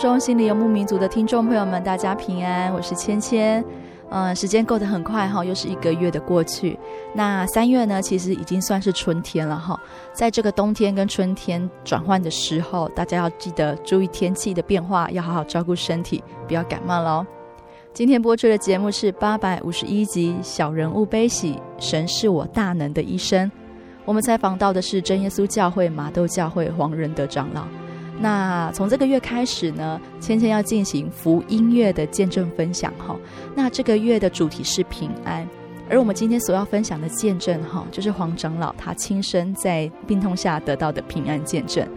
中，心里游牧民族的听众朋友们，大家平安，我是芊芊。嗯，时间过得很快哈，又是一个月的过去。那三月呢，其实已经算是春天了哈。在这个冬天跟春天转换的时候，大家要记得注意天气的变化，要好好照顾身体，不要感冒喽。今天播出的节目是八百五十一集《小人物悲喜》，神是我大能的医生。我们采访到的是真耶稣教会马豆教会黄仁德长老。那从这个月开始呢，芊芊要进行福音乐的见证分享哈。那这个月的主题是平安，而我们今天所要分享的见证哈，就是黄长老他亲身在病痛下得到的平安见证。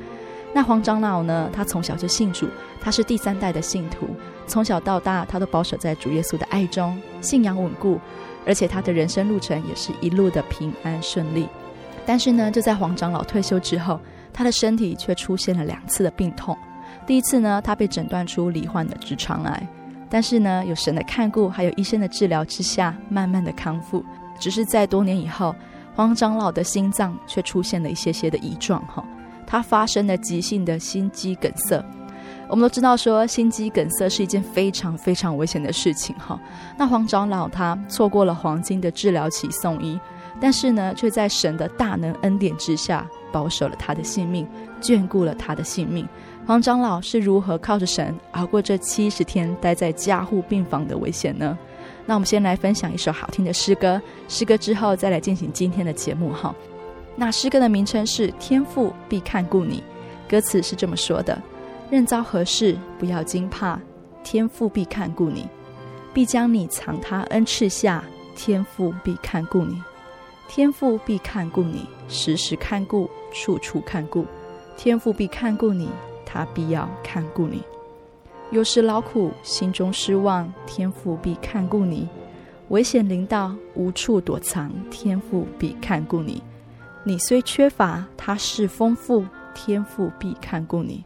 那黄长老呢，他从小就信主，他是第三代的信徒，从小到大他都保守在主耶稣的爱中，信仰稳固，而且他的人生路程也是一路的平安顺利。但是呢，就在黄长老退休之后，他的身体却出现了两次的病痛。第一次呢，他被诊断出罹患的直肠癌，但是呢，有神的看顾，还有医生的治疗之下，慢慢的康复。只是在多年以后，黄长老的心脏却出现了一些些的异状，哈，他发生了急性的心肌梗塞。我们都知道说，心肌梗塞是一件非常非常危险的事情，哈。那黄长老他错过了黄金的治疗期送医，但是呢，却在神的大能恩典之下。保守了他的性命，眷顾了他的性命。黄长老是如何靠着神熬过这七十天待在加护病房的危险呢？那我们先来分享一首好听的诗歌，诗歌之后再来进行今天的节目哈。那诗歌的名称是《天父必看顾你》，歌词是这么说的：任遭何事，不要惊怕，天父必看顾你，必将你藏他恩赐下，天父必看顾你。天父必看顾你，时时看顾，处处看顾。天父必看顾你，他必要看顾你。有时劳苦，心中失望，天父必看顾你。危险临到，无处躲藏，天父必看顾你。你虽缺乏，他是丰富，天父必看顾你。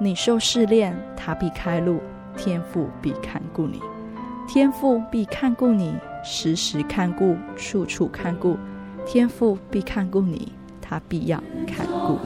你受试炼，他必开路，天父必看顾你。天父必看顾你，时时看顾，处处看顾。天父必看顾你，他必要看顾。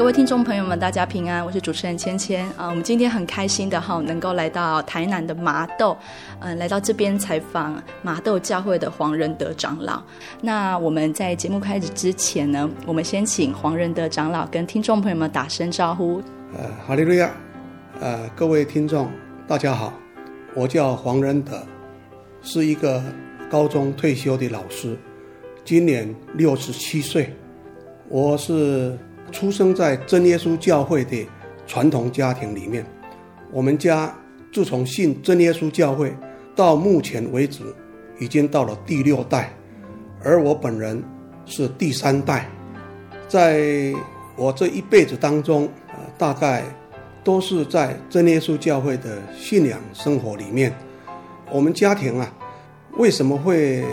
各位听众朋友们，大家平安，我是主持人芊芊啊。我们今天很开心的哈，能够来到台南的麻豆，嗯，来到这边采访麻豆教会的黄仁德长老。那我们在节目开始之前呢，我们先请黄仁德长老跟听众朋友们打声招呼。呃，哈利路亚，呃，各位听众大家好，我叫黄仁德，是一个高中退休的老师，今年六十七岁，我是。出生在真耶稣教会的传统家庭里面，我们家自从信真耶稣教会到目前为止，已经到了第六代，而我本人是第三代。在我这一辈子当中，呃，大概都是在真耶稣教会的信仰生活里面。我们家庭啊，为什么会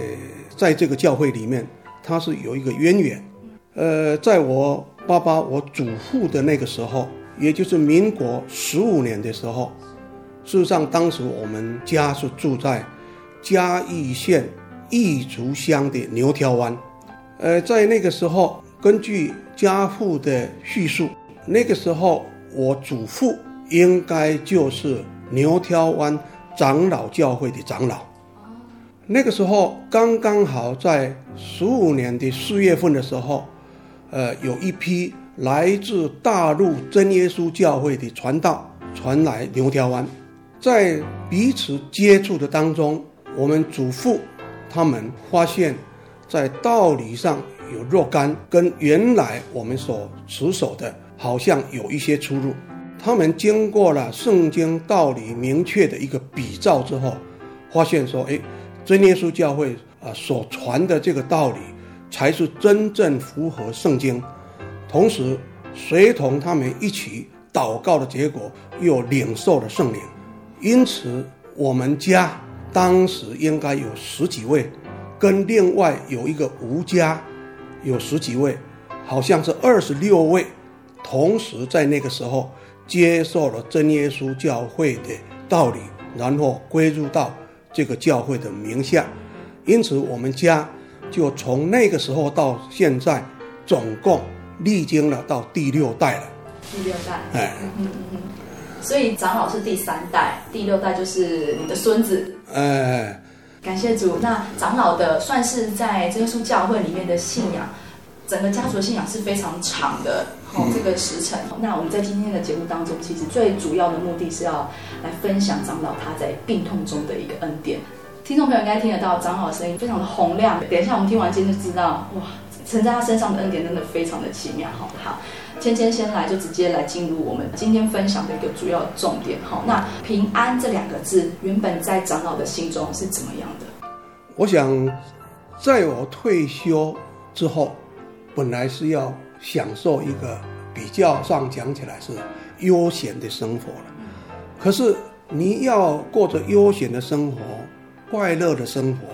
在这个教会里面？它是有一个渊源。呃，在我。爸爸，我祖父的那个时候，也就是民国十五年的时候，事实上，当时我们家是住在嘉义县义竹乡的牛挑湾。呃，在那个时候，根据家父的叙述，那个时候我祖父应该就是牛挑湾长老教会的长老。那个时候刚刚好在十五年的四月份的时候。呃，有一批来自大陆真耶稣教会的传道传来牛挑湾，在彼此接触的当中，我们祖父他们发现，在道理上有若干跟原来我们所持守的，好像有一些出入。他们经过了圣经道理明确的一个比照之后，发现说，哎，真耶稣教会啊所传的这个道理。才是真正符合圣经，同时随同他们一起祷告的结果，又领受了圣灵。因此，我们家当时应该有十几位，跟另外有一个吴家有十几位，好像是二十六位，同时在那个时候接受了真耶稣教会的道理，然后归入到这个教会的名下。因此，我们家。就从那个时候到现在，总共历经了到第六代了。第六代，哎，嗯嗯嗯，所以长老是第三代，第六代就是你的孙子。哎，感谢主。那长老的算是在真耶稣教会里面的信仰，整个家族的信仰是非常长的。哦，这个时辰。嗯、那我们在今天的节目当中，其实最主要的目的是要来分享长老他在病痛中的一个恩典。听众朋友应该听得到长老的声音非常的洪亮，等一下我们听完今天就知道，哇，承在他身上的恩典真的非常的奇妙。好，好，芊芊先来就直接来进入我们今天分享的一个主要重点。好，那平安这两个字原本在长老的心中是怎么样的？我想，在我退休之后，本来是要享受一个比较上讲起来是悠闲的生活了，可是你要过着悠闲的生活。快乐的生活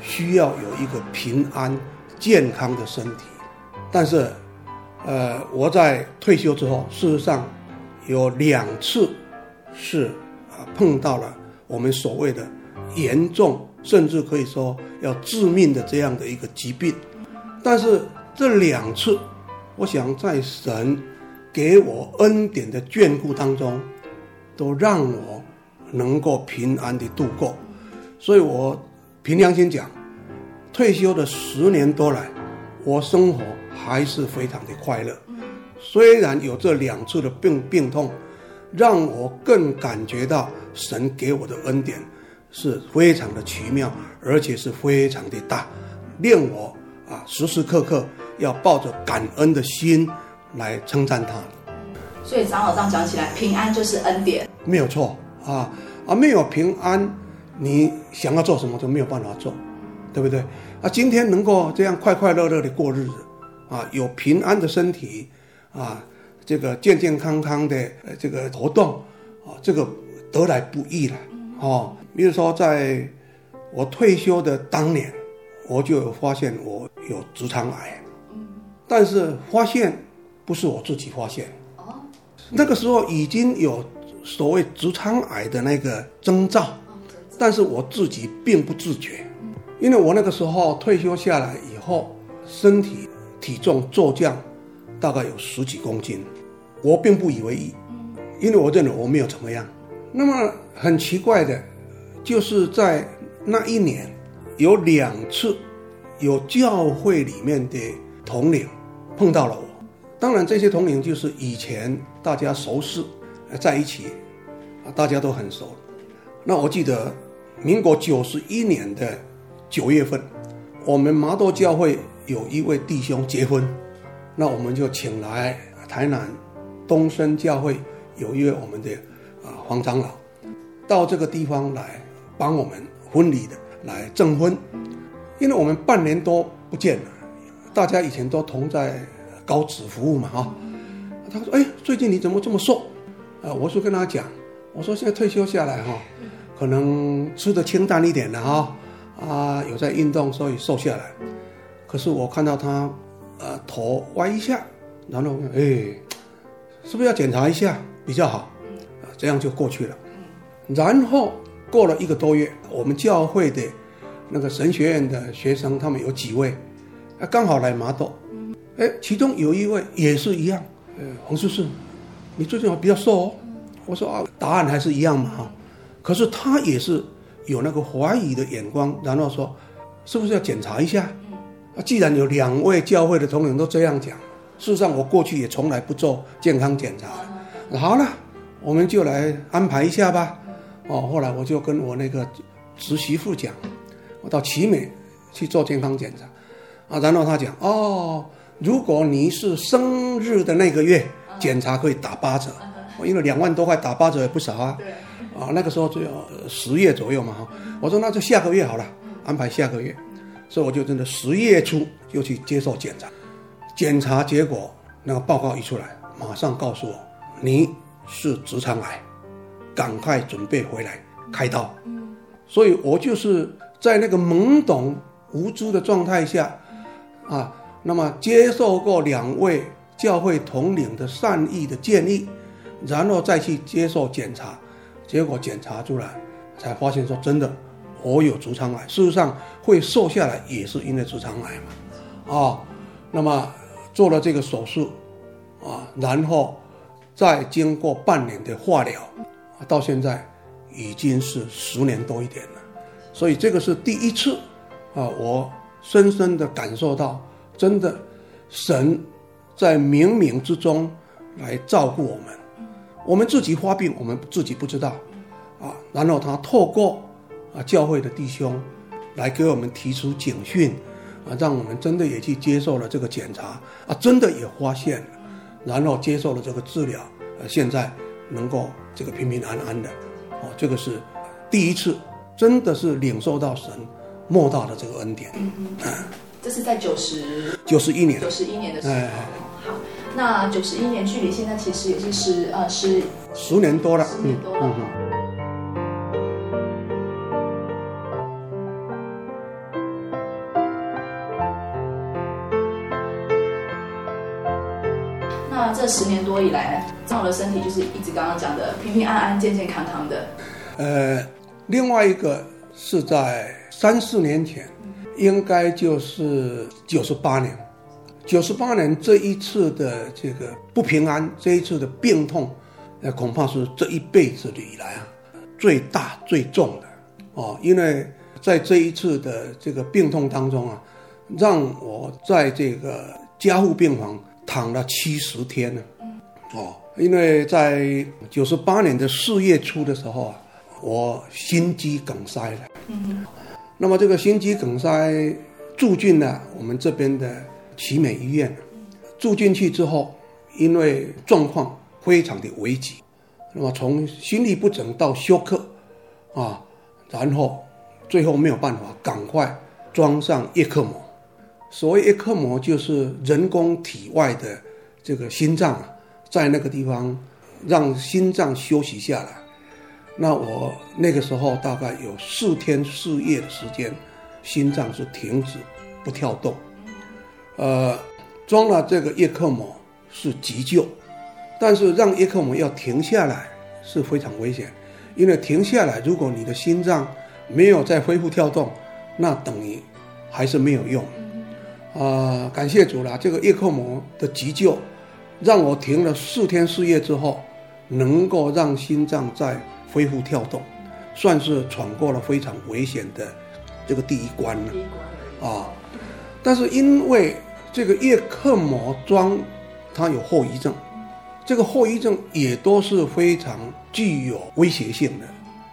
需要有一个平安、健康的身体，但是，呃，我在退休之后，事实上有两次是啊碰到了我们所谓的严重，甚至可以说要致命的这样的一个疾病，但是这两次，我想在神给我恩典的眷顾当中，都让我能够平安地度过。所以，我凭良心讲，退休的十年多来，我生活还是非常的快乐。虽然有这两次的病病痛，让我更感觉到神给我的恩典是非常的奇妙，而且是非常的大，令我啊时时刻刻要抱着感恩的心来称赞他。所以长老这样讲起来，平安就是恩典，没有错啊啊，没有平安。你想要做什么都没有办法做，对不对？啊，今天能够这样快快乐乐的过日子，啊，有平安的身体，啊，这个健健康康的这个活动，啊，这个得来不易了，哦。比如说，在我退休的当年，我就有发现我有直肠癌，但是发现不是我自己发现，那个时候已经有所谓直肠癌的那个征兆。但是我自己并不自觉，因为我那个时候退休下来以后，身体体重骤降，大概有十几公斤，我并不以为意，因为我认为我没有怎么样。那么很奇怪的，就是在那一年有两次，有教会里面的统领碰到了我。当然，这些统领就是以前大家熟识，在一起，大家都很熟。那我记得，民国九十一年的九月份，我们麻豆教会有一位弟兄结婚，那我们就请来台南东升教会有一位我们的啊黄长老，到这个地方来帮我们婚礼的来证婚，因为我们半年多不见了，大家以前都同在。高职服务嘛，哈，他说：“哎，最近你怎么这么瘦？”啊，我说跟他讲，我说现在退休下来哈，可能吃的清淡一点了哈，啊，有在运动，所以瘦下来。可是我看到他，呃，头歪一下，然后哎，是不是要检查一下比较好？这样就过去了。然后过了一个多月，我们教会的那个神学院的学生，他们有几位，啊，刚好来麻豆。哎，其中有一位也是一样，呃，黄叔叔，你最近好比较瘦哦。我说啊，答案还是一样嘛哈。可是他也是有那个怀疑的眼光，然后说，是不是要检查一下？啊，既然有两位教会的同仁都这样讲，事实上我过去也从来不做健康检查。好了，我们就来安排一下吧。哦，后来我就跟我那个侄媳妇讲，我到奇美去做健康检查，啊，然后他讲哦。如果你是生日的那个月检查，可以打八折，因为两万多块打八折也不少啊。啊，那个时候就要十月左右嘛哈。我说那就下个月好了，安排下个月。所以我就真的十月初就去接受检查，检查结果那个报告一出来，马上告诉我你是直肠癌，赶快准备回来开刀。所以我就是在那个懵懂无知的状态下啊。那么接受过两位教会统领的善意的建议，然后再去接受检查，结果检查出来，才发现说真的，我有直肠癌。事实上会瘦下来也是因为直肠癌嘛，啊、那么做了这个手术，啊，然后再经过半年的化疗，到现在已经是十年多一点了。所以这个是第一次，啊，我深深的感受到。真的，神在冥冥之中来照顾我们。我们自己发病，我们自己不知道啊。然后他透过啊教会的弟兄来给我们提出警讯啊，让我们真的也去接受了这个检查啊，真的也发现了，然后接受了这个治疗，呃，现在能够这个平平安安的。哦，这个是第一次，真的是领受到神莫大的这个恩典。嗯嗯。这是在九十九十一年，九十一年的时候。那九十一年距离现在其实也是十呃十十年多了，十年多了。嗯嗯、那这十年多以来，我的身体就是一直刚刚讲的平平安安、健健康康的。呃，另外一个是在三四年前。应该就是九十八年，九十八年这一次的这个不平安，这一次的病痛，那恐怕是这一辈子以来啊最大最重的哦。因为在这一次的这个病痛当中啊，让我在这个加护病房躺了七十天呢。哦，因为在九十八年的四月初的时候啊，我心肌梗塞了。嗯。那么这个心肌梗塞住进了我们这边的奇美医院，住进去之后，因为状况非常的危急，那么从心律不整到休克，啊，然后最后没有办法，赶快装上叶克膜。所谓叶克膜，就是人工体外的这个心脏，在那个地方让心脏休息下来。那我那个时候大概有四天四夜的时间，心脏是停止不跳动，呃，装了这个叶克膜是急救，但是让叶克膜要停下来是非常危险，因为停下来，如果你的心脏没有再恢复跳动，那等于还是没有用，啊、呃，感谢主啦，这个叶克膜的急救让我停了四天四夜之后，能够让心脏再恢复跳动，算是闯过了非常危险的这个第一关了。啊，但是因为这个叶克膜装，它有后遗症，这个后遗症也都是非常具有威胁性的，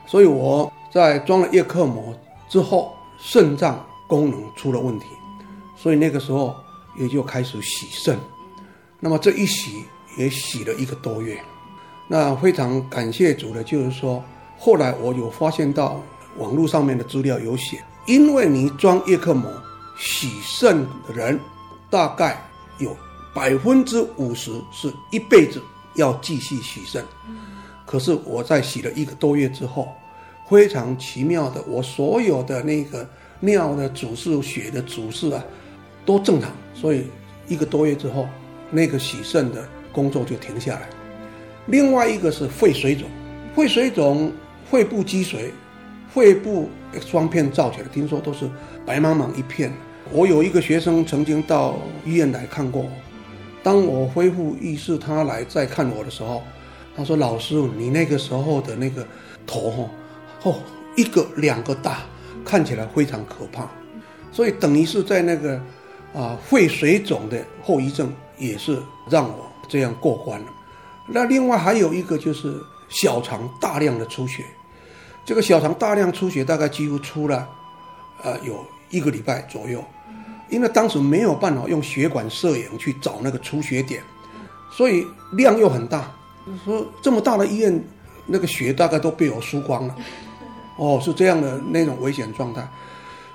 所以我在装了叶克膜之后，肾脏功能出了问题，所以那个时候也就开始洗肾。那么这一洗也洗了一个多月，那非常感谢主的，就是说后来我有发现到网络上面的资料有写，因为你装叶克膜洗肾的人，大概有百分之五十是一辈子要继续洗肾。可是我在洗了一个多月之后，非常奇妙的，我所有的那个尿的主事、血的主事啊，都正常，所以一个多月之后。那个洗肾的工作就停下来，另外一个是肺水肿，肺水肿、肺部积水、肺部双片照起来，听说都是白茫茫一片。我有一个学生曾经到医院来看过，当我恢复意识，他来再看我的时候，他说：“老师，你那个时候的那个头哈，哦，一个两个大，看起来非常可怕。”所以等于是在那个啊肺水肿的后遗症。也是让我这样过关了。那另外还有一个就是小肠大量的出血，这个小肠大量出血大概几乎出了，呃，有一个礼拜左右，因为当时没有办法用血管摄影去找那个出血点，所以量又很大。说这么大的医院，那个血大概都被我输光了。哦，是这样的那种危险状态。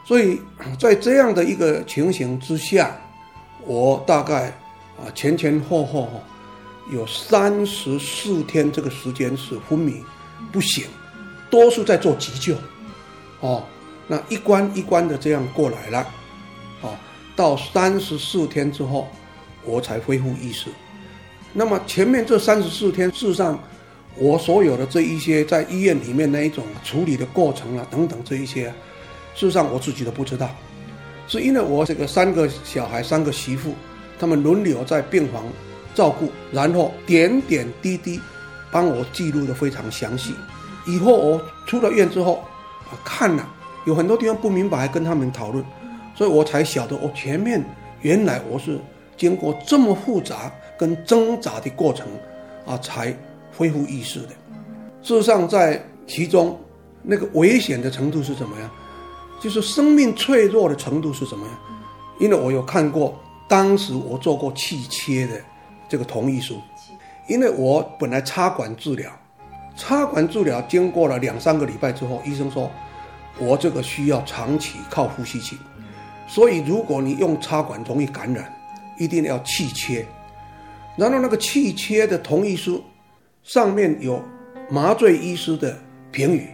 所以在这样的一个情形之下，我大概。啊，前前后后，有三十四天这个时间是昏迷不醒，多数在做急救，哦，那一关一关的这样过来了，哦，到三十四天之后，我才恢复意识。那么前面这三十四天，事实上，我所有的这一些在医院里面那一种处理的过程啊，等等这一些，事实上我自己都不知道，是因为我这个三个小孩，三个媳妇。他们轮流在病房照顾，然后点点滴滴帮我记录得非常详细。以后我出了院之后，看了有很多地方不明白，还跟他们讨论，所以我才晓得，我前面原来我是经过这么复杂跟挣扎的过程，啊，才恢复意识的。事实上，在其中那个危险的程度是怎么样？就是生命脆弱的程度是怎么样？因为我有看过。当时我做过气切的这个同意书，因为我本来插管治疗，插管治疗经过了两三个礼拜之后，医生说我这个需要长期靠呼吸器，所以如果你用插管容易感染，一定要气切。然后那个气切的同意书上面有麻醉医师的评语，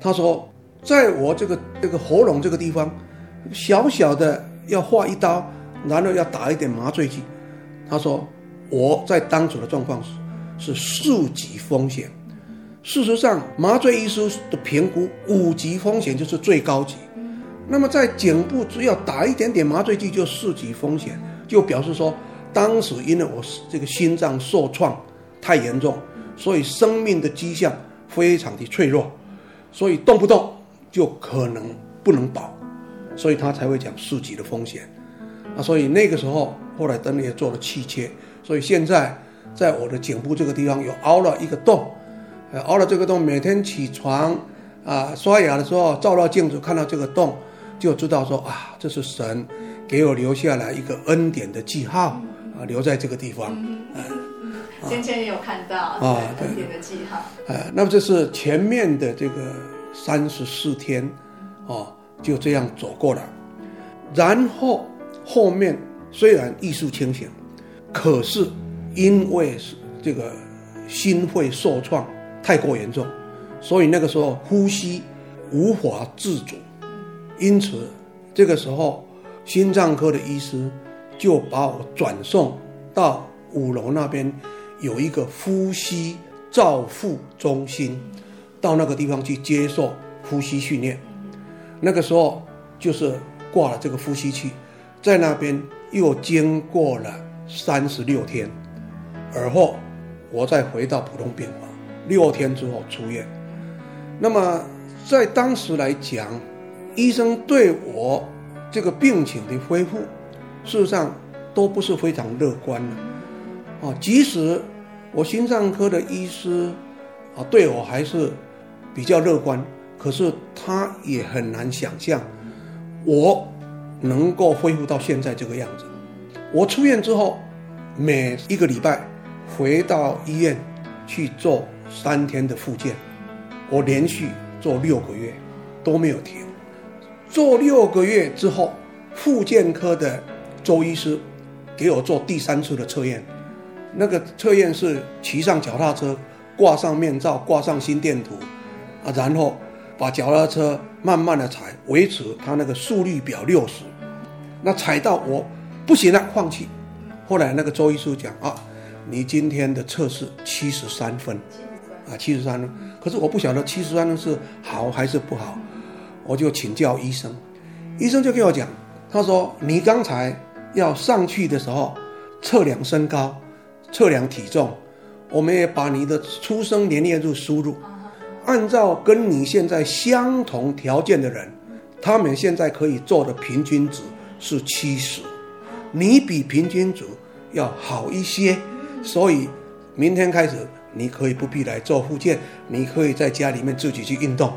他说在我这个这个喉咙这个地方，小小的要划一刀。然后要打一点麻醉剂，他说我在当时的状况是是四级风险。事实上，麻醉医师的评估五级风险就是最高级。那么在颈部只要打一点点麻醉剂就四级风险，就表示说当时因为我这个心脏受创太严重，所以生命的迹象非常的脆弱，所以动不动就可能不能保，所以他才会讲四级的风险。啊，所以那个时候，后来等也做了气切，所以现在在我的颈部这个地方有凹了一个洞，呃，凹了这个洞，每天起床啊刷牙的时候照到镜子看到这个洞，就知道说啊，这是神给我留下来一个恩典的记号啊，留在这个地方。嗯，先前也有看到啊，恩典的记号。呃，那么这是前面的这个三十四天，哦，就这样走过了，然后。后面虽然意识清醒，可是因为这个心会受创太过严重，所以那个时候呼吸无法自主，因此这个时候心脏科的医师就把我转送到五楼那边有一个呼吸照护中心，到那个地方去接受呼吸训练。那个时候就是挂了这个呼吸器。在那边又经过了三十六天，而后我再回到普通病房，六天之后出院。那么在当时来讲，医生对我这个病情的恢复，事实上都不是非常乐观的。啊，即使我心脏科的医师啊对我还是比较乐观，可是他也很难想象我能够恢复到现在这个样子。我出院之后，每一个礼拜回到医院去做三天的复健，我连续做六个月都没有停。做六个月之后，复健科的周医师给我做第三次的测验。那个测验是骑上脚踏车，挂上面罩，挂上心电图，啊，然后把脚踏车慢慢的踩，维持它那个速率表六十。那踩到我不行了，放弃。后来那个周医师讲啊，你今天的测试七十三分，啊，七十三分。可是我不晓得七十三分是好还是不好，我就请教医生，医生就跟我讲，他说你刚才要上去的时候测量身高。测量体重，我们也把你的出生年月日输入，按照跟你现在相同条件的人，他们现在可以做的平均值是七十，你比平均值要好一些，所以明天开始你可以不必来做复健，你可以在家里面自己去运动，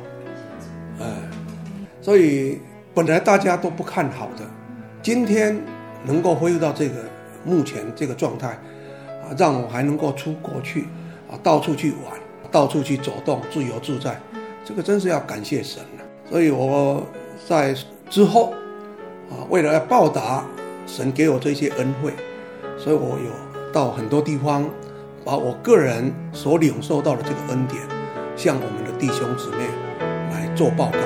呃，所以本来大家都不看好的，今天能够恢复到这个目前这个状态。啊让我还能够出国去，啊，到处去玩，到处去走动，自由自在，这个真是要感谢神了。所以我在之后，啊，为了要报答神给我这些恩惠，所以我有到很多地方，把我个人所领受到的这个恩典，向我们的弟兄姊妹来做报告。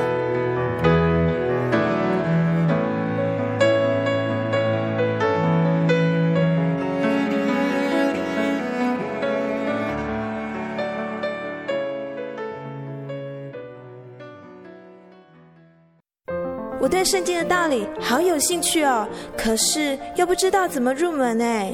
我对圣经的道理好有兴趣哦，可是又不知道怎么入门哎。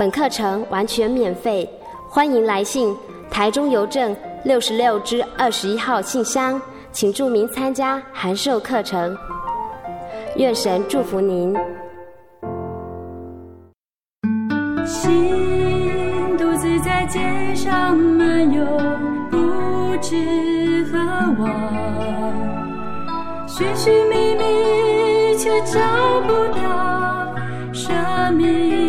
本课程完全免费，欢迎来信台中邮政六十六支二十一号信箱，请注明参加函授课程。愿神祝福您。心独自在街上漫游，不知何往，寻寻觅觅。却找不到生命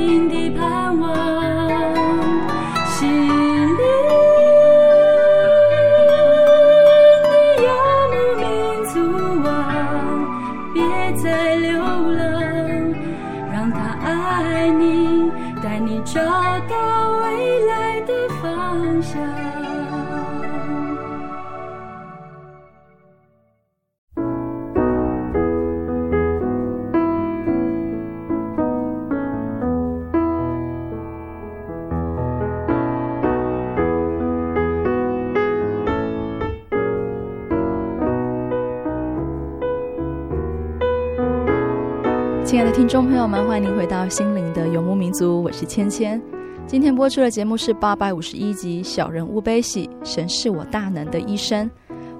听众朋友们，欢迎回到心灵的游牧民族，我是芊芊。今天播出的节目是八百五十一集《小人物悲喜》，神是我大能的医生。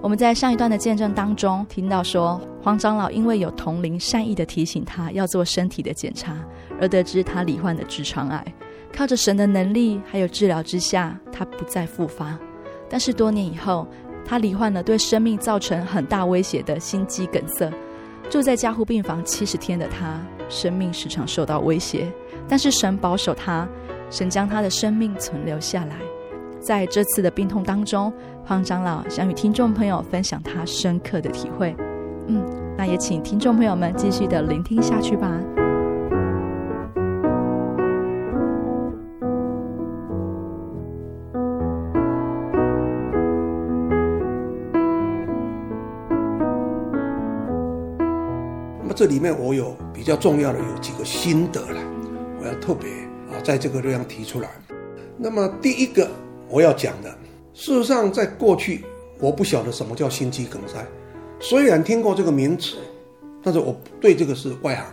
我们在上一段的见证当中听到说，黄长老因为有同龄善意的提醒他要做身体的检查，而得知他罹患的直肠癌。靠着神的能力还有治疗之下，他不再复发。但是多年以后，他罹患了对生命造成很大威胁的心肌梗塞。住在加护病房七十天的他，生命时常受到威胁，但是神保守他，神将他的生命存留下来。在这次的病痛当中，胖长老想与听众朋友分享他深刻的体会。嗯，那也请听众朋友们继续的聆听下去吧。么这里面我有比较重要的有几个心得了，我要特别啊在这个地方提出来。那么第一个我要讲的，事实上在过去我不晓得什么叫心肌梗塞，虽然听过这个名词，但是我对这个是外行，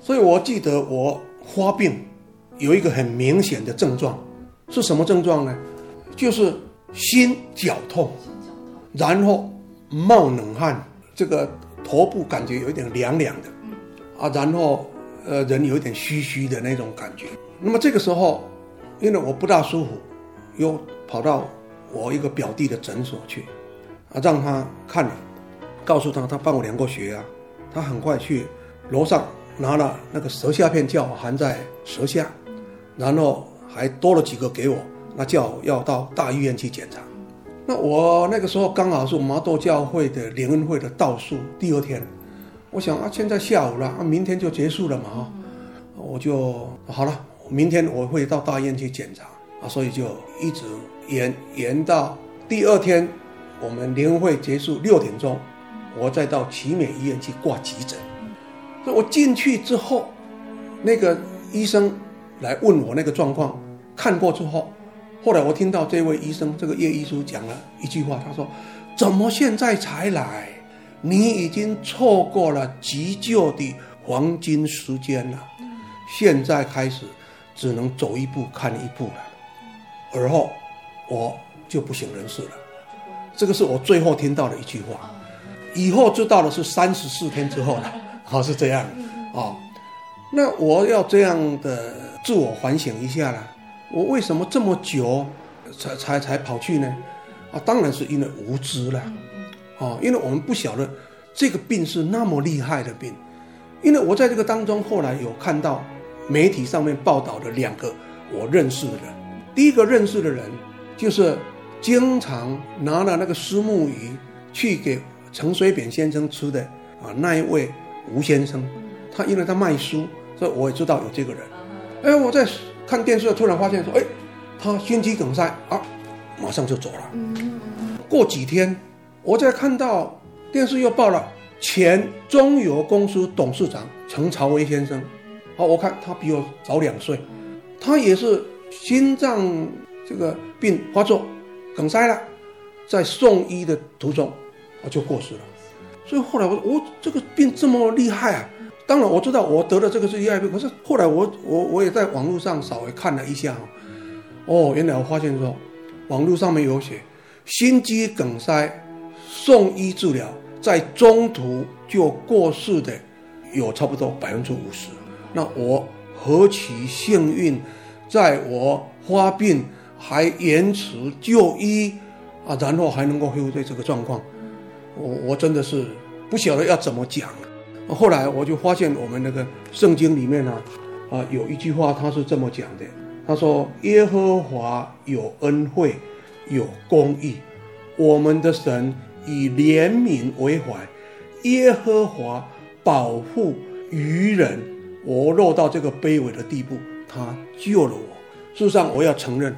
所以我记得我发病有一个很明显的症状，是什么症状呢？就是心绞痛，然后冒冷汗，这个头部感觉有一点凉凉的，啊，然后呃人有一点虚虚的那种感觉。那么这个时候，因为我不大舒服，又跑到我一个表弟的诊所去，啊，让他看了，告诉他他帮我量过血压，他很快去楼上拿了那个舌下片叫我含在舌下，然后还多了几个给我。那叫要到大医院去检查。那我那个时候刚好是麻豆教会的联恩会的倒数第二天，我想啊，现在下午了啊，明天就结束了嘛啊，我就好了，明天我会到大院去检查啊，所以就一直延延到第二天，我们联恩会结束六点钟，我再到奇美医院去挂急诊。所以我进去之后，那个医生来问我那个状况，看过之后。后来我听到这位医生，这个叶医师讲了一句话，他说：“怎么现在才来？你已经错过了急救的黄金时间了。现在开始只能走一步看一步了。而后我就不省人事了。这个是我最后听到的一句话。以后知道的是三十四天之后了。好，是这样啊、哦。那我要这样的自我反省一下了。”我为什么这么久才才才跑去呢？啊，当然是因为无知了，啊，因为我们不晓得这个病是那么厉害的病。因为我在这个当中后来有看到媒体上面报道的两个我认识的人，第一个认识的人就是经常拿了那个虱目鱼去给陈水扁先生吃的啊那一位吴先生，他因为他卖书，所以我也知道有这个人。哎，我在。看电视突然发现说，哎，他心肌梗塞啊，马上就走了。过几天，我再看到电视又报了前中油公司董事长陈朝威先生，好，我看他比我早两岁，他也是心脏这个病发作，梗塞了，在送医的途中啊就过世了。所以后来我说，我这个病这么厉害啊！当然我知道我得的这个是 EIP，可是后来我我我也在网络上稍微看了一下，哦，原来我发现说，网络上面有写，心肌梗塞送医治疗在中途就过世的有差不多百分之五十。那我何其幸运，在我发病还延迟就医啊，然后还能够恢复对这个状况，我我真的是不晓得要怎么讲。后来我就发现，我们那个圣经里面呢，啊，有一句话，他是这么讲的：他说，耶和华有恩惠，有公义，我们的神以怜悯为怀，耶和华保护愚人。我落到这个卑微的地步，他救了我。事实上，我要承认，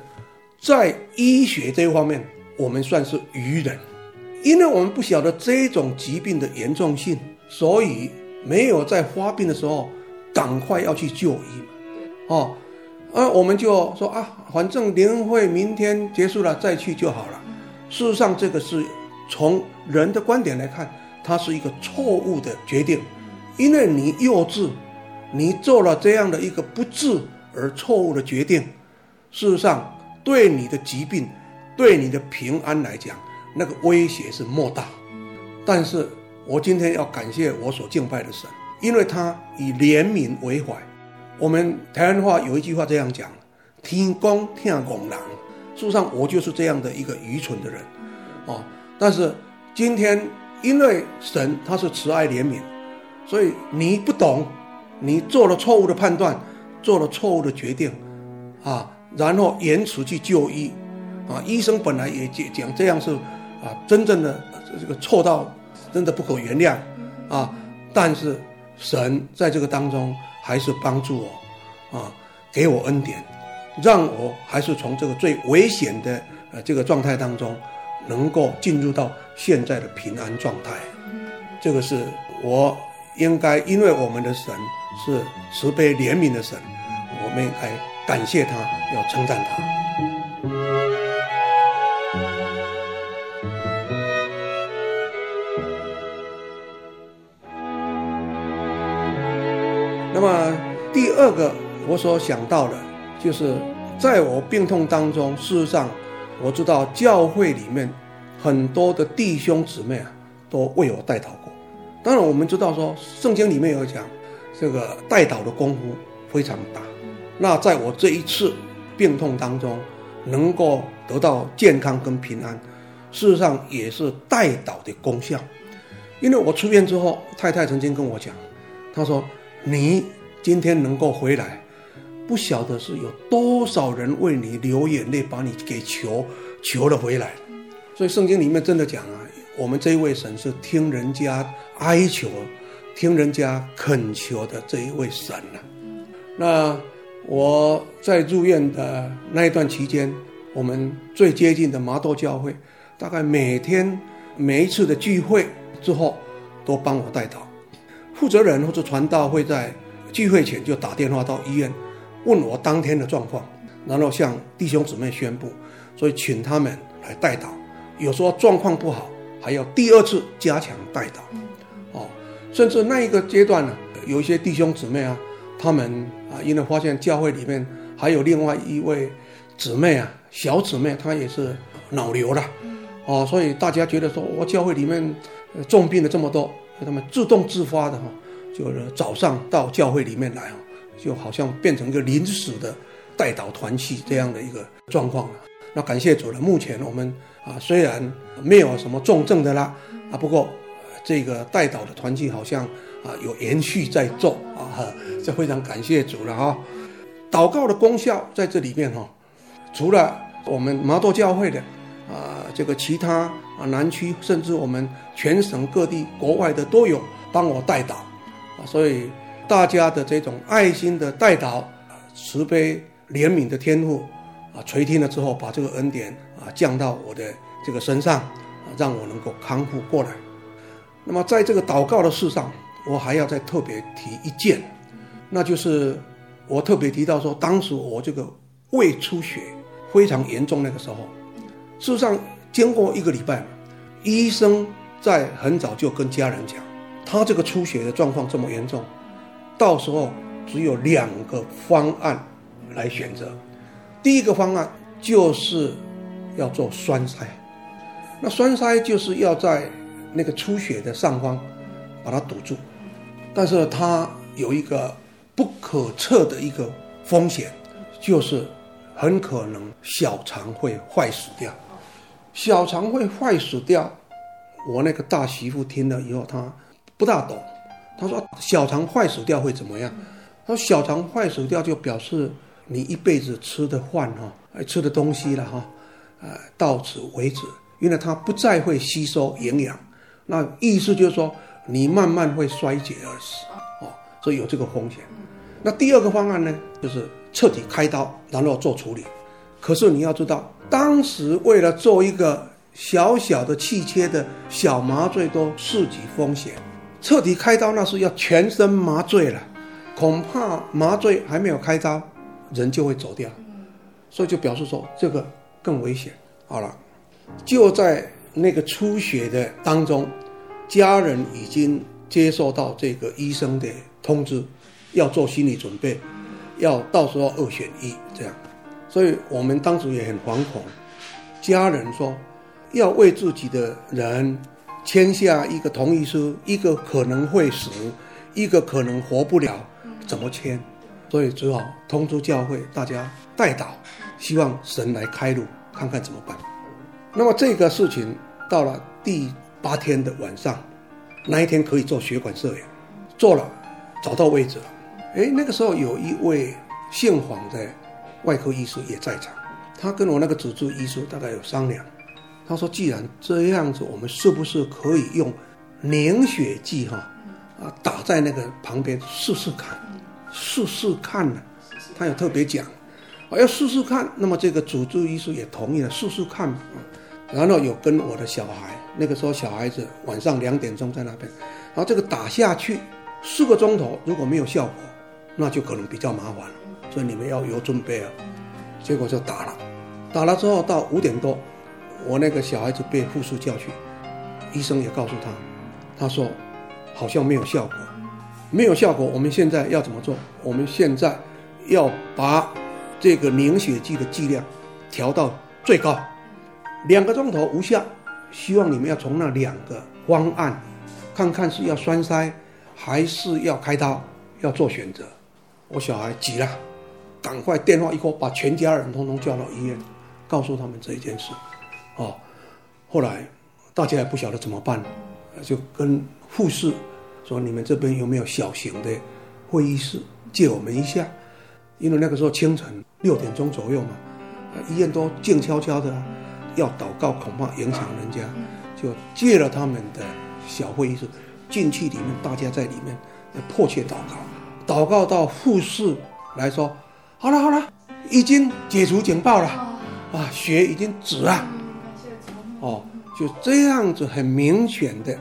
在医学这方面，我们算是愚人，因为我们不晓得这种疾病的严重性，所以。没有在发病的时候，赶快要去就医嘛，哦，啊，我们就说啊，反正年会明天结束了再去就好了。事实上，这个是从人的观点来看，它是一个错误的决定，因为你幼稚，你做了这样的一个不智而错误的决定。事实上，对你的疾病，对你的平安来讲，那个威胁是莫大，但是。我今天要感谢我所敬拜的神，因为他以怜悯为怀。我们台湾话有一句话这样讲：“天公听公人。”事实上，我就是这样的一个愚蠢的人，哦。但是今天，因为神他是慈爱怜悯，所以你不懂，你做了错误的判断，做了错误的决定，啊，然后延迟去就医，啊，医生本来也讲讲这样是啊，真正的这个错到。真的不可原谅，啊！但是神在这个当中还是帮助我，啊，给我恩典，让我还是从这个最危险的呃这个状态当中，能够进入到现在的平安状态。这个是我应该因为我们的神是慈悲怜悯的神，我们应该感谢他，要称赞他。二个我所想到的，就是在我病痛当中，事实上我知道教会里面很多的弟兄姊妹啊，都为我代祷过。当然，我们知道说，圣经里面有讲，这个代祷的功夫非常大。那在我这一次病痛当中，能够得到健康跟平安，事实上也是代祷的功效。因为我出院之后，太太曾经跟我讲，她说：“你今天能够回来，不晓得是有多少人为你流眼泪，把你给求求了回来。”所以圣经里面真的讲啊。我们这一位神是听人家哀求、听人家恳求的这一位神呐、那我在入院的那一段期间，我们最接近的麻豆教会，大概每天每一次的聚会之后，都帮我代祷。负责人或者传道会在聚会前就打电话到医院，问我当天的状况，然后向弟兄姊妹宣布，所以请他们来代祷。有时候状况不好。还要第二次加强代祷，哦，甚至那一个阶段呢，有一些弟兄姊妹啊，他们啊，因为发现教会里面还有另外一位姊妹啊，小姊妹，她也是脑瘤了，哦，所以大家觉得说，我教会里面重病的这么多，他们自动自发的哈，就是早上到教会里面来啊，就好像变成一个临时的代祷团契这样的一个状况了。那感谢主了，目前我们。啊，虽然没有什么重症的啦，啊，不过这个代祷的团契好像啊有延续在做啊，这非常感谢主了哈。祷告的功效在这里面哈，除了我们麻豆教会的啊，这个其他啊南区，甚至我们全省各地国外的都有帮我代祷，所以大家的这种爱心的代祷，慈悲怜悯的天父啊，垂听了之后，把这个恩典。啊，降到我的这个身上，啊，让我能够康复过来。那么，在这个祷告的事上，我还要再特别提一件，那就是我特别提到说，当时我这个胃出血非常严重，那个时候，事实上经过一个礼拜，医生在很早就跟家人讲，他这个出血的状况这么严重，到时候只有两个方案来选择，第一个方案就是。要做栓塞，那栓塞就是要在那个出血的上方把它堵住，但是它有一个不可测的一个风险，就是很可能小肠会坏死掉。小肠会坏死掉，我那个大媳妇听了以后，她不大懂，他说小肠坏死掉会怎么样？他说小肠坏死掉就表示你一辈子吃的饭哈，吃的东西了哈。呃，到此为止，因为它不再会吸收营养，那意思就是说，你慢慢会衰竭而死，哦，所以有这个风险。那第二个方案呢，就是彻底开刀，然后做处理。可是你要知道，当时为了做一个小小的气切的小麻醉，都涉及风险。彻底开刀那是要全身麻醉了，恐怕麻醉还没有开刀，人就会走掉，所以就表示说这个。更危险。好了，就在那个出血的当中，家人已经接受到这个医生的通知，要做心理准备，要到时候二选一这样。所以我们当时也很惶恐。家人说要为自己的人签下一个同意书，一个可能会死，一个可能活不了，怎么签？所以只好通知教会大家代祷。希望神来开路，看看怎么办。那么这个事情到了第八天的晚上，那一天可以做血管摄影，做了，找到位置了。哎，那个时候有一位姓黄的外科医师也在场，他跟我那个主治医师大概有商量，他说：“既然这样子，我们是不是可以用凝血剂哈啊打在那个旁边试试看，试试看呢？”他有特别讲。我要试试看，那么这个主治医师也同意了，试试看。然后有跟我的小孩，那个时候小孩子晚上两点钟在那边，然后这个打下去，四个钟头如果没有效果，那就可能比较麻烦，所以你们要有准备啊。结果就打了，打了之后到五点多，我那个小孩子被护士叫去，医生也告诉他，他说好像没有效果，没有效果。我们现在要怎么做？我们现在要把这个凝血剂的剂量调到最高，两个钟头无效，希望你们要从那两个方案，看看是要栓塞还是要开刀，要做选择。我小孩急了。赶快电话一拨，把全家人通通叫到医院，告诉他们这一件事。哦，后来大家也不晓得怎么办，就跟护士说：“你们这边有没有小型的会议室借我们一下？”因为那个时候清晨六点钟左右嘛，医院都静悄悄的，要祷告恐怕影响人家，就借了他们的小会议室，进去里面，大家在里面迫切祷告，祷告到护士来说。好了好了，已经解除警报了，啊，血已经止了，哦，就这样子很明显的、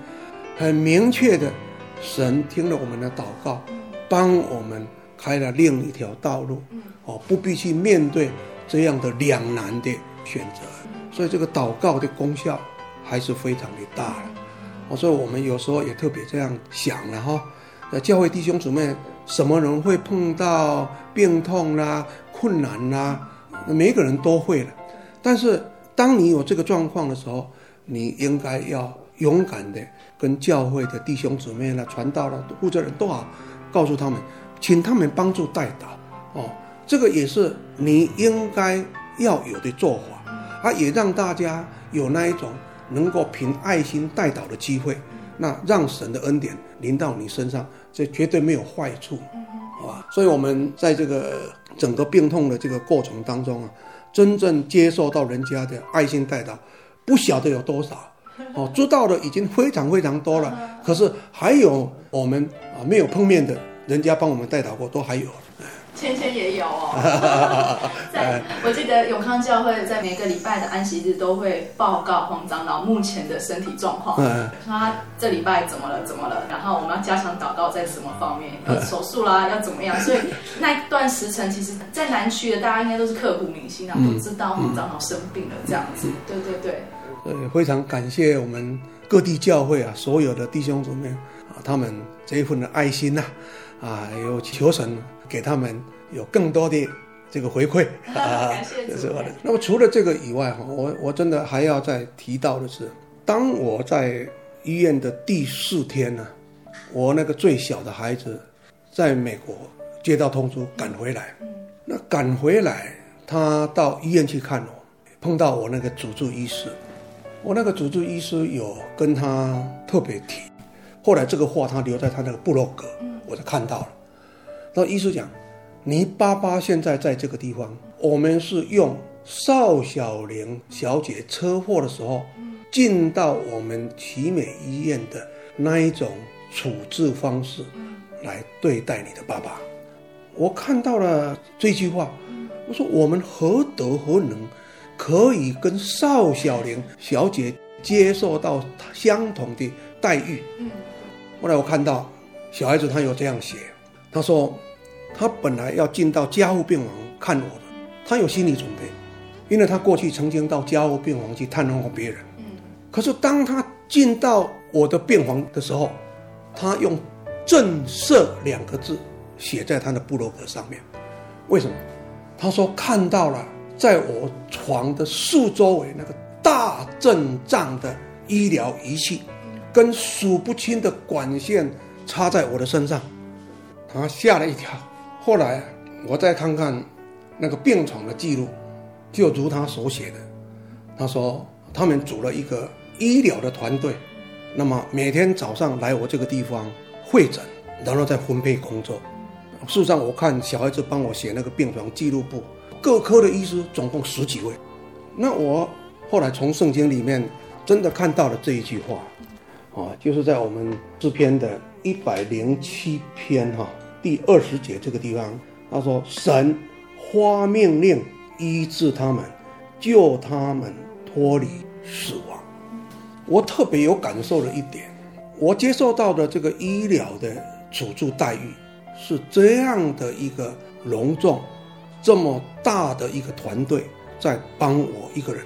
很明确的，神听了我们的祷告，帮我们开了另一条道路，哦，不必去面对这样的两难的选择，所以这个祷告的功效还是非常的大了。我说我们有时候也特别这样想了哈，呃，教会弟兄姊妹。什么人会碰到病痛啦、啊、困难啦、啊？每一个人都会了。但是当你有这个状况的时候，你应该要勇敢的跟教会的弟兄姊妹啦、传道啦、负责人都好，告诉他们，请他们帮助代祷。哦，这个也是你应该要有的做法，啊，也让大家有那一种能够凭爱心代祷的机会。那让神的恩典临到你身上，这绝对没有坏处，好吧？所以，我们在这个整个病痛的这个过程当中啊，真正接受到人家的爱心代祷，不晓得有多少，哦，知道的已经非常非常多了。可是还有我们啊没有碰面的，人家帮我们代祷过，都还有。芊芊也有哦，在我记得永康教会在每个礼拜的安息日都会报告黄长老目前的身体状况，说他这礼拜怎么了怎么了，然后我们要加强祷告在什么方面，要手术啦要怎么样，所以那一段时辰其实，在南区的大家应该都是刻骨铭心啊，都知道黄长老生病了这样子，对对对，呃，非常感谢我们各地教会啊，所有的弟兄姊妹啊，他们这一份的爱心呐，啊，有求神。给他们有更多的这个回馈 啊，这是我的。那么除了这个以外哈，我我真的还要再提到的是，当我在医院的第四天呢，我那个最小的孩子在美国接到通知赶回来，那赶回来他到医院去看我，碰到我那个主治医师，我那个主治医师有跟他特别提，后来这个话他留在他那个部落格，我就看到了。那医师讲，你爸爸现在在这个地方，我们是用邵小玲小姐车祸的时候进到我们奇美医院的那一种处置方式来对待你的爸爸。我看到了这句话，我说我们何德何能，可以跟邵小玲小姐接受到相同的待遇？后来我看到小孩子他有这样写。他说，他本来要进到加护病房看我的，他有心理准备，因为他过去曾经到加护病房去探望过别人。可是当他进到我的病房的时候，他用“震慑”两个字写在他的布洛格上面。为什么？他说看到了在我床的四周围那个大阵仗的医疗仪器，跟数不清的管线插在我的身上。他吓了一跳，后来我再看看那个病床的记录，就如他所写的，他说他们组了一个医疗的团队，那么每天早上来我这个地方会诊，然后再分配工作。事实上，我看小孩子帮我写那个病床记录簿，各科的医师总共十几位。那我后来从圣经里面真的看到了这一句话，啊，就是在我们诗篇的一百零七篇哈。第二十节这个地方，他说：“神发命令医治他们，救他们脱离死亡。”我特别有感受的一点，我接受到的这个医疗的辅助待遇是这样的一个隆重，这么大的一个团队在帮我一个人。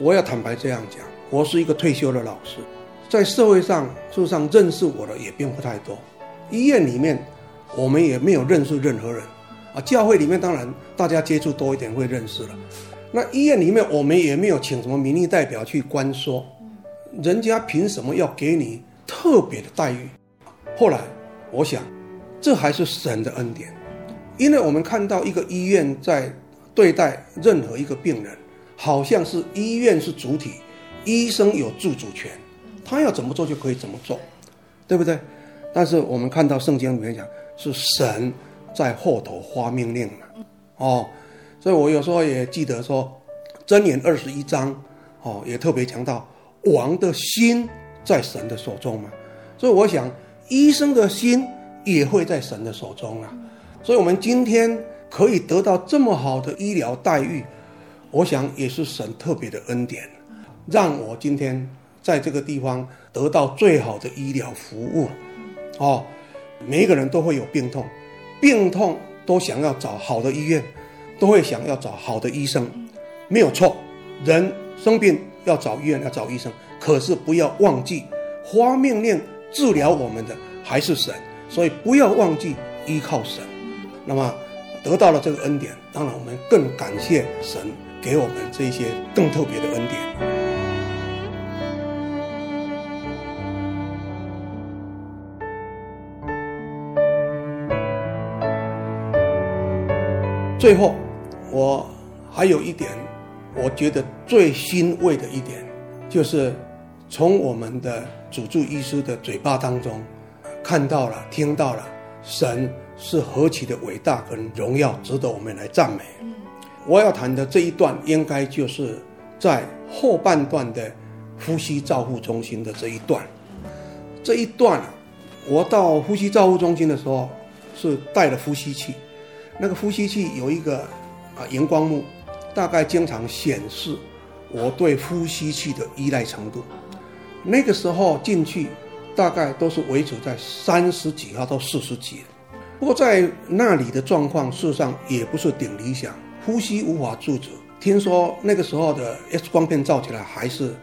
我要坦白这样讲，我是一个退休的老师，在社会上事实上认识我的也并不太多。医院里面我们也没有认识任何人啊。教会里面当然大家接触多一点会认识了。那医院里面我们也没有请什么民意代表去关说，人家凭什么要给你特别的待遇？后来。我想，这还是神的恩典，因为我们看到一个医院在对待任何一个病人，好像是医院是主体，医生有自主权，他要怎么做就可以怎么做，对不对？但是我们看到圣经里面讲，是神在后头发命令嘛，哦，所以我有时候也记得说，箴言二十一章，哦，也特别强调王的心在神的手中嘛，所以我想。医生的心也会在神的手中啊，所以，我们今天可以得到这么好的医疗待遇，我想也是神特别的恩典，让我今天在这个地方得到最好的医疗服务。哦，每一个人都会有病痛，病痛都想要找好的医院，都会想要找好的医生，没有错。人生病要找医院，要找医生，可是不要忘记发命令。治疗我们的还是神，所以不要忘记依靠神。那么得到了这个恩典，当然我们更感谢神给我们这些更特别的恩典。最后，我还有一点，我觉得最欣慰的一点，就是从我们的。主治医师的嘴巴当中，看到了、听到了，神是何其的伟大跟荣耀，值得我们来赞美。我要谈的这一段，应该就是在后半段的呼吸照护中心的这一段。这一段，我到呼吸照护中心的时候，是带了呼吸器，那个呼吸器有一个啊荧光幕，大概经常显示我对呼吸器的依赖程度。那个时候进去，大概都是维持在三十几号到四十几。不过在那里的状况，事实上也不是顶理想，呼吸无法自主。听说那个时候的 X 光片照起来还是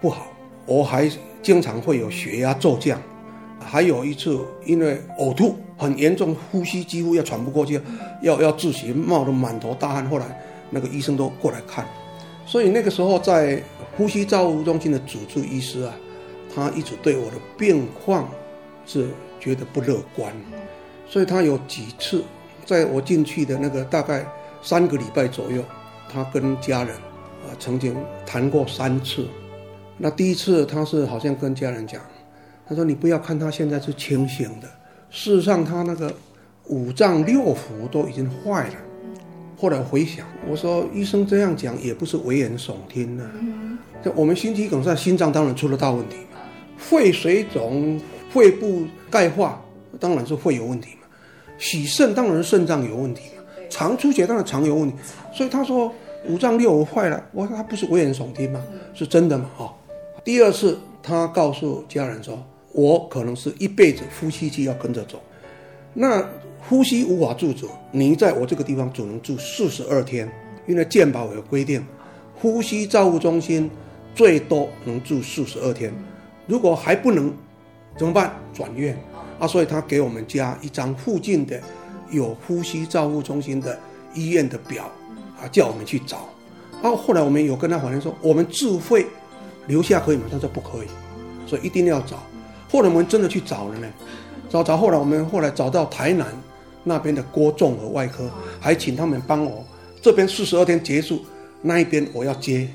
不好，我还经常会有血压骤降。还有一次因为呕吐很严重，呼吸几乎要喘不过气，要要窒息，冒得满头大汗。后来那个医生都过来看，所以那个时候在呼吸照护中心的主治医师啊。他一直对我的病况是觉得不乐观，所以他有几次在我进去的那个大概三个礼拜左右，他跟家人啊曾经谈过三次。那第一次他是好像跟家人讲，他说：“你不要看他现在是清醒的，事实上他那个五脏六腑都已经坏了。”后来回想，我说医生这样讲也不是危言耸听呢。就我们心肌梗塞，心脏当然出了大问题。肺水肿、肺部钙化，当然是肺有问题嘛；洗肾当然肾脏有问题嘛；肠出血当然肠有问题。所以他说五脏六腑坏了，我说他不是危言耸听吗？是真的嘛？哦，第二次他告诉家人说，我可能是一辈子呼吸机要跟着走，那呼吸无法自主，你在我这个地方只能住四十二天，因为健保有规定，呼吸照护中心最多能住四十二天。如果还不能怎么办？转院啊！所以他给我们家一张附近的有呼吸照护中心的医院的表啊，叫我们去找。啊，后来我们有跟他反映说，我们自费留下可以吗？他说不可以，所以一定要找。后来我们真的去找了呢，找找后来我们后来找到台南那边的郭仲和外科，还请他们帮我这边四十二天结束，那一边我要接，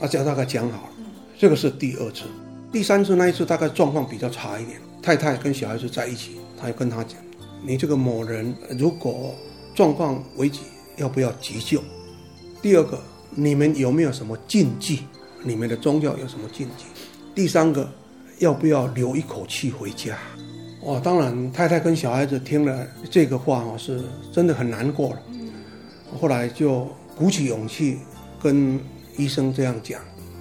啊，叫大概讲好了。这个是第二次。第三次那一次大概状况比较差一点，太太跟小孩子在一起，他就跟他讲：“你这个某人如果状况危急，要不要急救？第二个，你们有没有什么禁忌？你们的宗教有什么禁忌？第三个，要不要留一口气回家？”哦，当然，太太跟小孩子听了这个话哦，是真的很难过了。后来就鼓起勇气跟医生这样讲。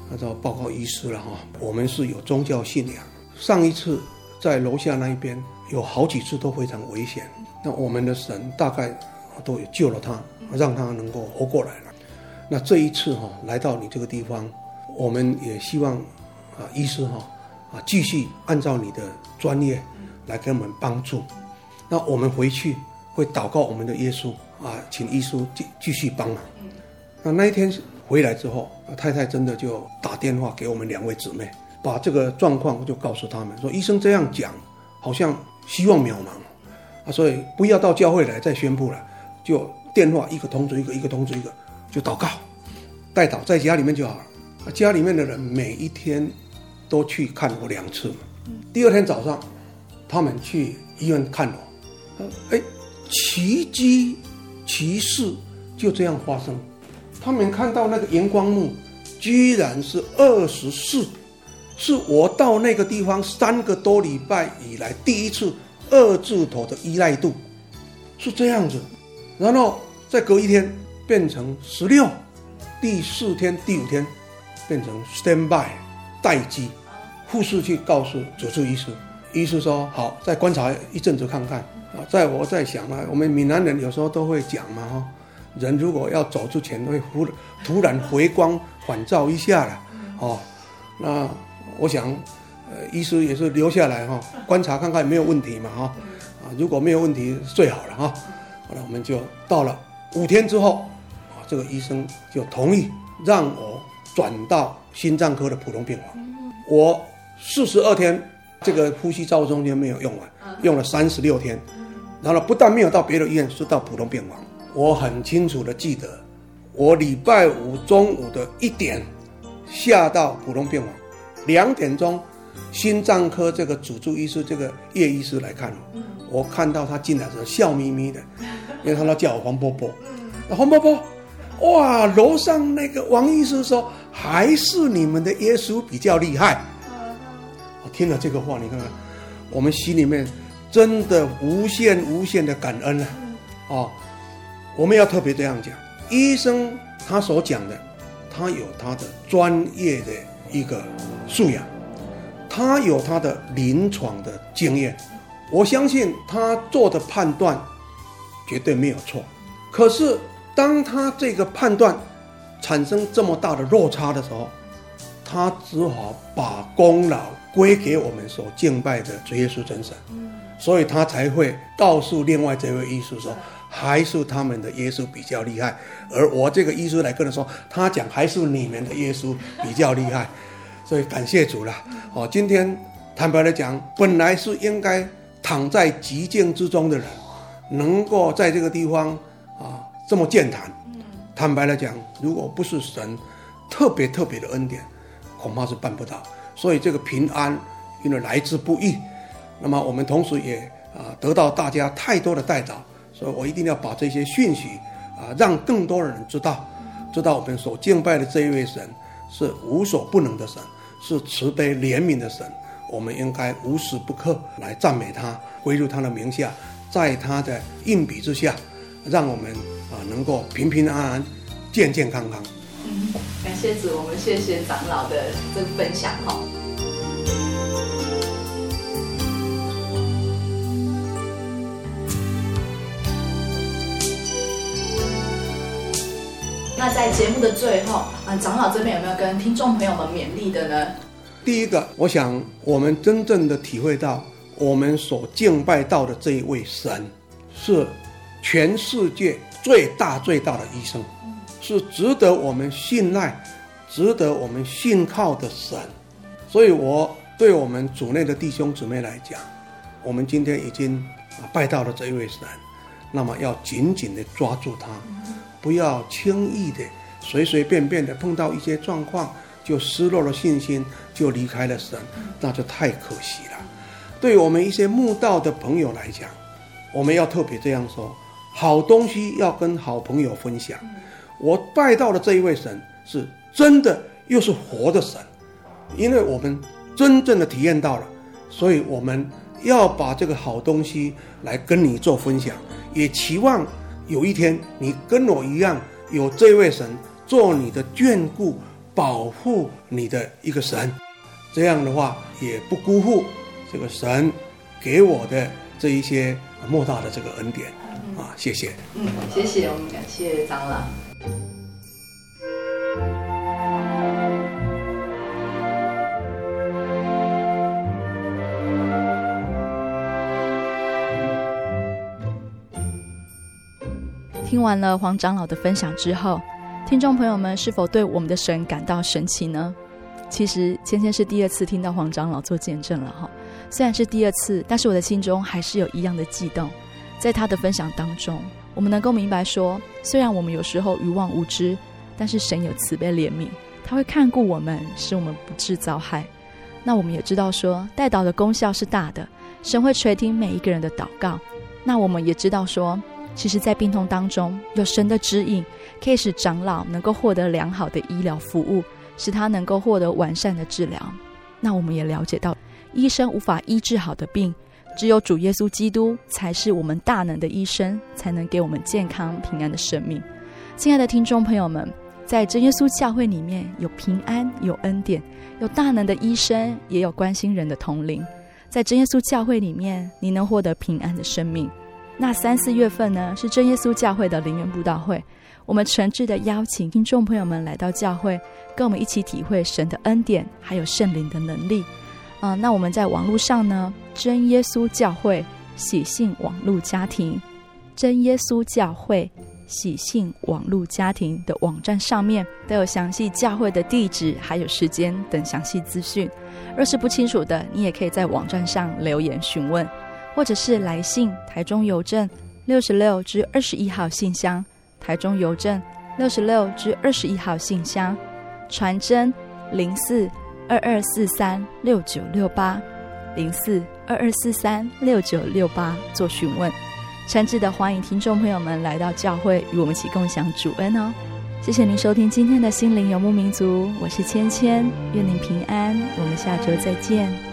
他说：“报告医师了哈，我们是有宗教信仰。上一次在楼下那一边有好几次都非常危险。那我们的神大概都有救了他，让他能够活过来了。那这一次哈，来到你这个地方，我们也希望啊，医师哈啊，继续按照你的专业来给我们帮助。那我们回去会祷告我们的耶稣啊，请耶稣继继续帮忙。那那一天回来之后，太太真的就打电话给我们两位姊妹，把这个状况就告诉他们说，医生这样讲，好像希望渺茫啊，所以不要到教会来再宣布了，就电话一个通知一个，一个通知一个，就祷告，代祷在家里面就好了。家里面的人每一天都去看我两次嘛。第二天早上，他们去医院看我，哎，奇迹奇事就这样发生。他们看到那个荧光幕，居然是二十四，是我到那个地方三个多礼拜以来第一次二字头的依赖度，是这样子。然后再隔一天变成十六，第四天、第五天变成 stand by 待机。护士去告诉主治医师，医师说好，再观察一阵子看看啊。在我在想啊，我们闽南人有时候都会讲嘛哈。人如果要走之前，会忽突然回光返照一下了，哦，那我想，呃，医师也是留下来哈，观察看看没有问题嘛哈，啊，如果没有问题最好了哈，后来，我们就到了五天之后，啊，这个医生就同意让我转到心脏科的普通病房，我四十二天这个呼吸照护中间没有用完，用了三十六天，然后不但没有到别的医院，是到普通病房。我很清楚的记得，我礼拜五中午的一点下到普通病房，两点钟心脏科这个主治医师这个叶医师来看我，我看到他进来的时候笑眯眯的，因为他都叫我黄伯伯，黄伯伯，哇，楼上那个王医师说还是你们的耶稣比较厉害。我听了这个话，你看看，我们心里面真的无限无限的感恩啊，哦。我们要特别这样讲，医生他所讲的，他有他的专业的一个素养，他有他的临床的经验，我相信他做的判断绝对没有错。可是当他这个判断产生这么大的落差的时候，他只好把功劳归给我们所敬拜的主耶稣真神，所以他才会告诉另外这位医师说。还是他们的耶稣比较厉害，而我这个医师来跟他说，他讲还是你们的耶稣比较厉害，所以感谢主了。哦，今天坦白来讲，本来是应该躺在寂静之中的人，能够在这个地方啊这么健谈。坦白来讲，如果不是神特别特别的恩典，恐怕是办不到。所以这个平安因为来之不易，那么我们同时也啊得到大家太多的代祷。所以我一定要把这些讯息啊，让更多的人知道，知道我们所敬拜的这一位神是无所不能的神，是慈悲怜悯的神。我们应该无时不刻来赞美他，归入他的名下，在他的荫庇之下，让我们啊能够平平安安、健健康康。嗯，感谢主，我们谢谢长老的这个分享哈。那在节目的最后，啊，长老这边有没有跟听众朋友们勉励的呢？第一个，我想我们真正的体会到，我们所敬拜到的这一位神，是全世界最大最大的医生，是值得我们信赖、值得我们信靠的神。所以，我对我们主内的弟兄姊妹来讲，我们今天已经啊拜到了这一位神，那么要紧紧的抓住他。不要轻易的、随随便便的碰到一些状况，就失落了信心，就离开了神，那就太可惜了。对我们一些慕道的朋友来讲，我们要特别这样说：好东西要跟好朋友分享。我拜到的这一位神是真的，又是活的神，因为我们真正的体验到了，所以我们要把这个好东西来跟你做分享，也期望。有一天，你跟我一样，有这位神做你的眷顾、保护你的一个神，这样的话也不辜负这个神给我的这一些莫大的这个恩典啊，谢谢。嗯，谢谢，我们感谢张老。听完了黄长老的分享之后，听众朋友们是否对我们的神感到神奇呢？其实芊芊是第二次听到黄长老做见证了哈，虽然是第二次，但是我的心中还是有一样的悸动。在他的分享当中，我们能够明白说，虽然我们有时候愚妄无知，但是神有慈悲怜悯，他会看顾我们，使我们不致遭害。那我们也知道说，代祷的功效是大的，神会垂听每一个人的祷告。那我们也知道说。其实，在病痛当中，有神的指引，可以使长老能够获得良好的医疗服务，使他能够获得完善的治疗。那我们也了解到，医生无法医治好的病，只有主耶稣基督才是我们大能的医生，才能给我们健康平安的生命。亲爱的听众朋友们，在真耶稣教会里面有平安，有恩典，有大能的医生，也有关心人的同龄。在真耶稣教会里面，你能获得平安的生命。那三四月份呢，是真耶稣教会的灵园布道会，我们诚挚的邀请听众朋友们来到教会，跟我们一起体会神的恩典，还有圣灵的能力。啊、呃，那我们在网络上呢，真耶稣教会喜信网络家庭，真耶稣教会喜信网络家庭的网站上面都有详细教会的地址，还有时间等详细资讯。若是不清楚的，你也可以在网站上留言询问。或者是来信台中邮政六十六至二十一号信箱，台中邮政六十六至二十一号信箱，传真零四二二四三六九六八零四二二四三六九六八做询问。诚挚的欢迎听众朋友们来到教会，与我们一起共享主恩哦。谢谢您收听今天的心灵游牧民族，我是芊芊，愿您平安，我们下周再见。